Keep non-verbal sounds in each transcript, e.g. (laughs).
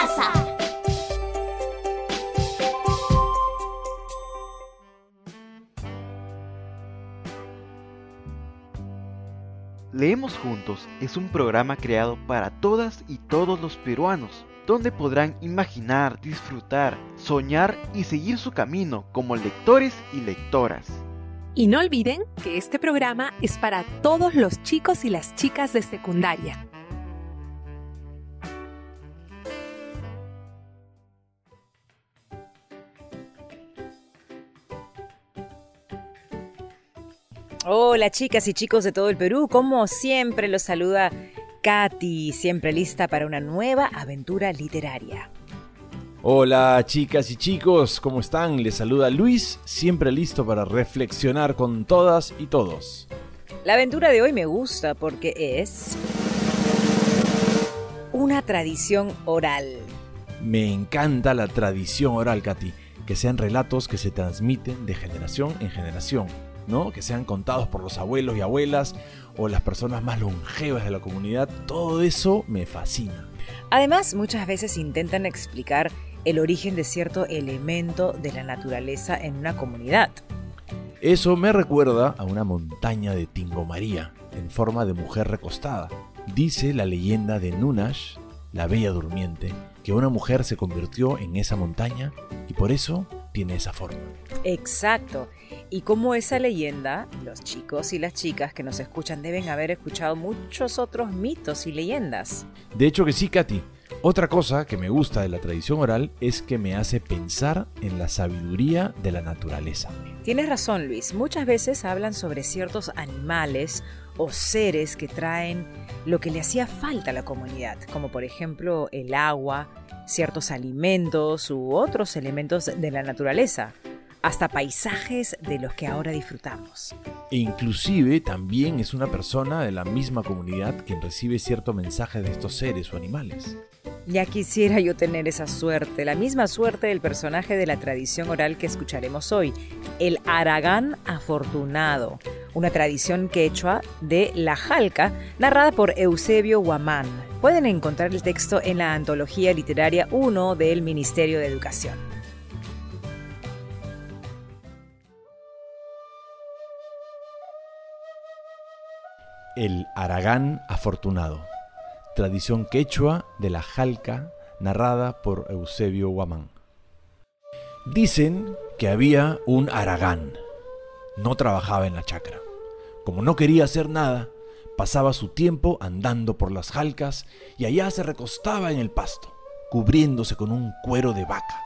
casa. Leemos Juntos es un programa creado para todas y todos los peruanos, donde podrán imaginar, disfrutar, soñar y seguir su camino como lectores y lectoras. Y no olviden que este programa es para todos los chicos y las chicas de secundaria. Hola chicas y chicos de todo el Perú, como siempre los saluda Katy, siempre lista para una nueva aventura literaria. Hola chicas y chicos, ¿cómo están? Les saluda Luis, siempre listo para reflexionar con todas y todos. La aventura de hoy me gusta porque es una tradición oral. Me encanta la tradición oral, Katy, que sean relatos que se transmiten de generación en generación que sean contados por los abuelos y abuelas o las personas más longevas de la comunidad, todo eso me fascina. Además, muchas veces intentan explicar el origen de cierto elemento de la naturaleza en una comunidad. Eso me recuerda a una montaña de Tingo María, en forma de mujer recostada. Dice la leyenda de Nunash, la bella durmiente, que una mujer se convirtió en esa montaña y por eso tiene esa forma. Exacto. Y como esa leyenda, los chicos y las chicas que nos escuchan deben haber escuchado muchos otros mitos y leyendas. De hecho que sí, Katy. Otra cosa que me gusta de la tradición oral es que me hace pensar en la sabiduría de la naturaleza. Tienes razón, Luis. Muchas veces hablan sobre ciertos animales o seres que traen lo que le hacía falta a la comunidad, como por ejemplo el agua, ciertos alimentos u otros elementos de la naturaleza hasta paisajes de los que ahora disfrutamos. E inclusive también es una persona de la misma comunidad quien recibe cierto mensaje de estos seres o animales. Ya quisiera yo tener esa suerte, la misma suerte del personaje de la tradición oral que escucharemos hoy, el Aragán afortunado, una tradición quechua de La Jalca, narrada por Eusebio Guamán. Pueden encontrar el texto en la antología literaria 1 del Ministerio de Educación. El Aragán Afortunado, tradición quechua de la Jalca narrada por Eusebio Guamán. Dicen que había un Aragán. No trabajaba en la chacra. Como no quería hacer nada, pasaba su tiempo andando por las jalcas y allá se recostaba en el pasto, cubriéndose con un cuero de vaca.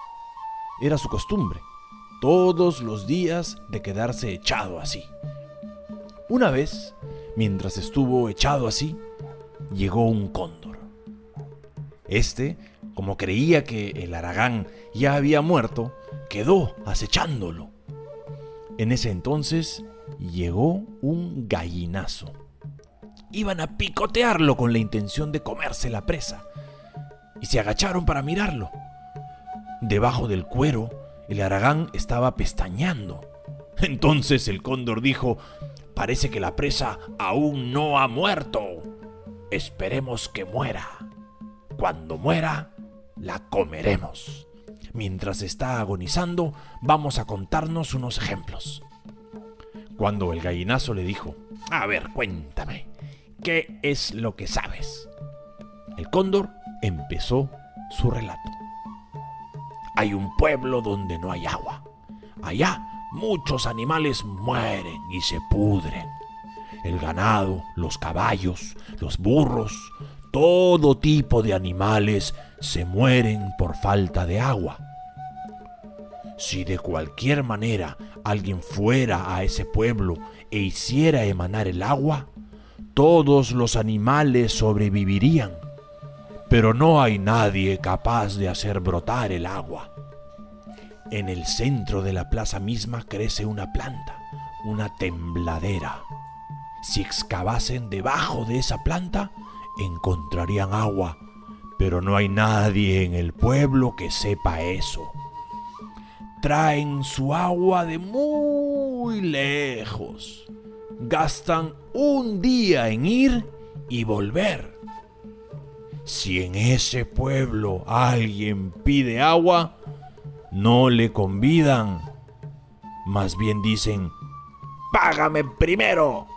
Era su costumbre, todos los días de quedarse echado así. Una vez Mientras estuvo echado así, llegó un cóndor. Este, como creía que el Aragán ya había muerto, quedó acechándolo. En ese entonces llegó un gallinazo. Iban a picotearlo con la intención de comerse la presa, y se agacharon para mirarlo. Debajo del cuero, el Aragán estaba pestañeando. Entonces el cóndor dijo, Parece que la presa aún no ha muerto. Esperemos que muera. Cuando muera, la comeremos. Mientras está agonizando, vamos a contarnos unos ejemplos. Cuando el gallinazo le dijo, a ver, cuéntame, ¿qué es lo que sabes? El cóndor empezó su relato. Hay un pueblo donde no hay agua. Allá muchos animales mueren y se pudren. El ganado, los caballos, los burros, todo tipo de animales se mueren por falta de agua. Si de cualquier manera alguien fuera a ese pueblo e hiciera emanar el agua, todos los animales sobrevivirían. Pero no hay nadie capaz de hacer brotar el agua. En el centro de la plaza misma crece una planta, una tembladera. Si excavasen debajo de esa planta, encontrarían agua, pero no hay nadie en el pueblo que sepa eso. Traen su agua de muy lejos. Gastan un día en ir y volver. Si en ese pueblo alguien pide agua, no le convidan. Más bien dicen, págame primero.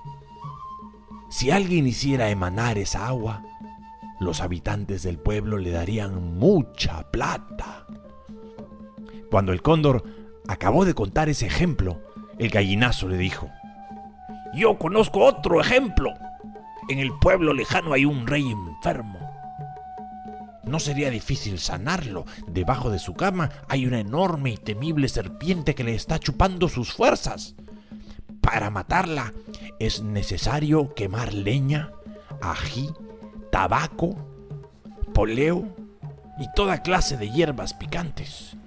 Si alguien hiciera emanar esa agua, los habitantes del pueblo le darían mucha plata. Cuando el cóndor acabó de contar ese ejemplo, el gallinazo le dijo, Yo conozco otro ejemplo. En el pueblo lejano hay un rey enfermo. No sería difícil sanarlo. Debajo de su cama hay una enorme y temible serpiente que le está chupando sus fuerzas. Para matarla es necesario quemar leña, ají, tabaco, poleo y toda clase de hierbas picantes.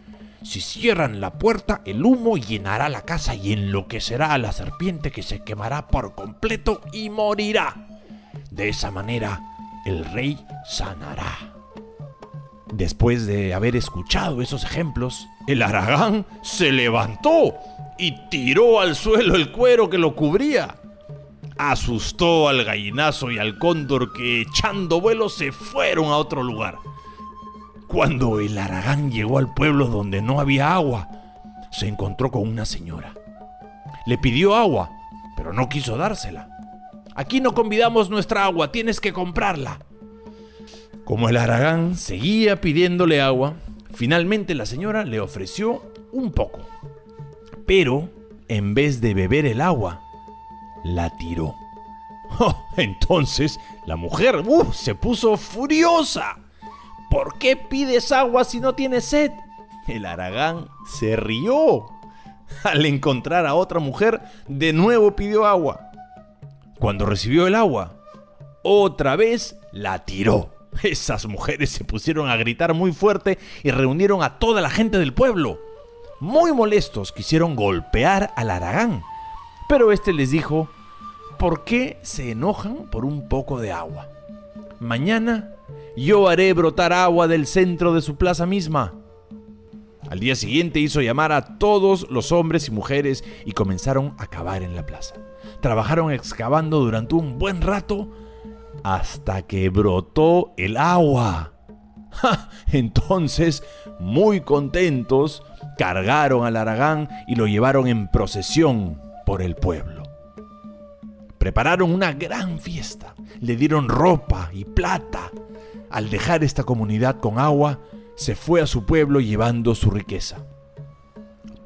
Si cierran la puerta, el humo llenará la casa y enloquecerá a la serpiente que se quemará por completo y morirá. De esa manera, el rey sanará. Después de haber escuchado esos ejemplos, el Aragán se levantó y tiró al suelo el cuero que lo cubría. Asustó al gallinazo y al cóndor que echando vuelo se fueron a otro lugar. Cuando el Aragán llegó al pueblo donde no había agua, se encontró con una señora. Le pidió agua, pero no quiso dársela. Aquí no convidamos nuestra agua, tienes que comprarla. Como el Aragán seguía pidiéndole agua, finalmente la señora le ofreció un poco. Pero, en vez de beber el agua, la tiró. (laughs) Oh, entonces la mujer uh, se puso furiosa. ¿Por qué pides agua si no tienes sed? El Aragán se rió. (laughs) Al encontrar a otra mujer, de nuevo pidió agua. Cuando recibió el agua, otra vez la tiró. (laughs) Esas mujeres se pusieron a gritar muy fuerte y reunieron a toda la gente del pueblo. Muy molestos quisieron golpear al Aragán, pero este les dijo, ¿por qué se enojan por un poco de agua? Mañana yo haré brotar agua del centro de su plaza misma. Al día siguiente hizo llamar a todos los hombres y mujeres y comenzaron a cavar en la plaza. Trabajaron excavando durante un buen rato hasta que brotó el agua. Entonces, muy contentos, cargaron al Aragán y lo llevaron en procesión por el pueblo. Prepararon una gran fiesta, le dieron ropa y plata. Al dejar esta comunidad con agua, se fue a su pueblo llevando su riqueza.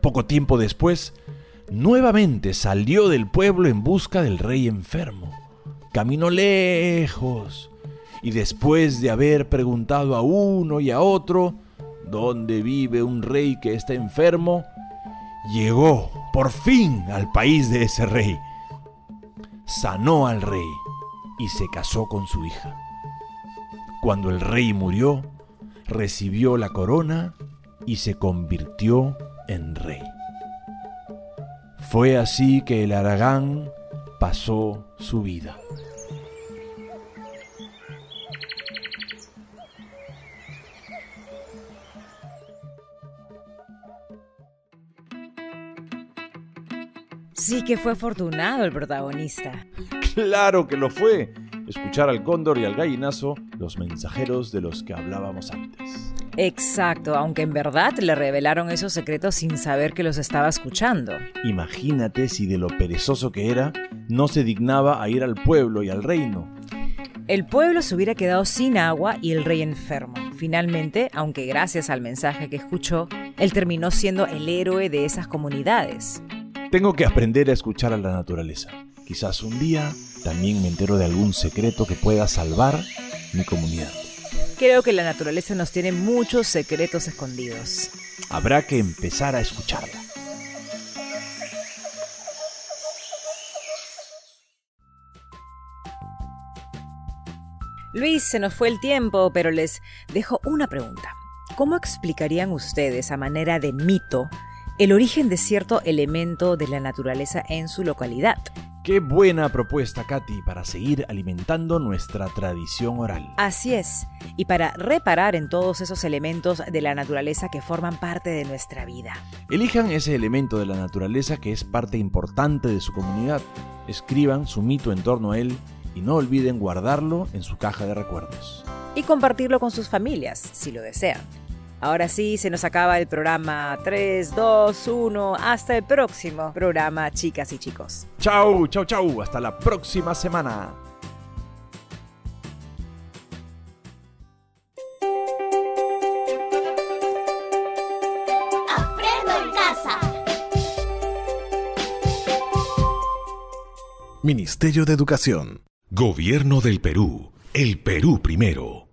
Poco tiempo después, nuevamente salió del pueblo en busca del rey enfermo Caminó lejos y después de haber preguntado a uno y a otro dónde vive un rey que está enfermo, llegó por fin al país de ese rey. Sanó al rey y se casó con su hija. Cuando el rey murió, recibió la corona y se convirtió en rey. Fue así que el Aragán pasó su vida. Sí que fue afortunado el protagonista. Claro que lo fue. Escuchar al cóndor y al gallinazo, los mensajeros de los que hablábamos antes. Exacto, aunque en verdad le revelaron esos secretos sin saber que los estaba escuchando. Imagínate si de lo perezoso que era, no se dignaba a ir al pueblo y al reino. El pueblo se hubiera quedado sin agua y el rey enfermo. Finalmente, aunque gracias al mensaje que escuchó, él terminó siendo el héroe de esas comunidades. Tengo que aprender a escuchar a la naturaleza. Quizás un día también me entero de algún secreto que pueda salvar mi comunidad. Creo que la naturaleza nos tiene muchos secretos escondidos. Habrá que empezar a escucharla. Luis, se nos fue el tiempo, pero les dejo una pregunta. ¿Cómo explicarían ustedes a manera de mito el origen de cierto elemento de la naturaleza en su localidad? Qué buena propuesta, Katy, para seguir alimentando nuestra tradición oral. Así es, y para reparar en todos esos elementos de la naturaleza que forman parte de nuestra vida. Elijan ese elemento de la naturaleza que es parte importante de su comunidad. Escriban su mito en torno a él y no olviden guardarlo en su caja de recuerdos. y compartirlo con sus familias, si lo desean. Ahora sí, se nos acaba el programa 3, 2, 1. Hasta el próximo programa, chicas y chicos. Chau, chau, chau. Hasta la próxima semana. Aprendo en casa. Ministerio de Educación. Gobierno del Perú. El Perú primero.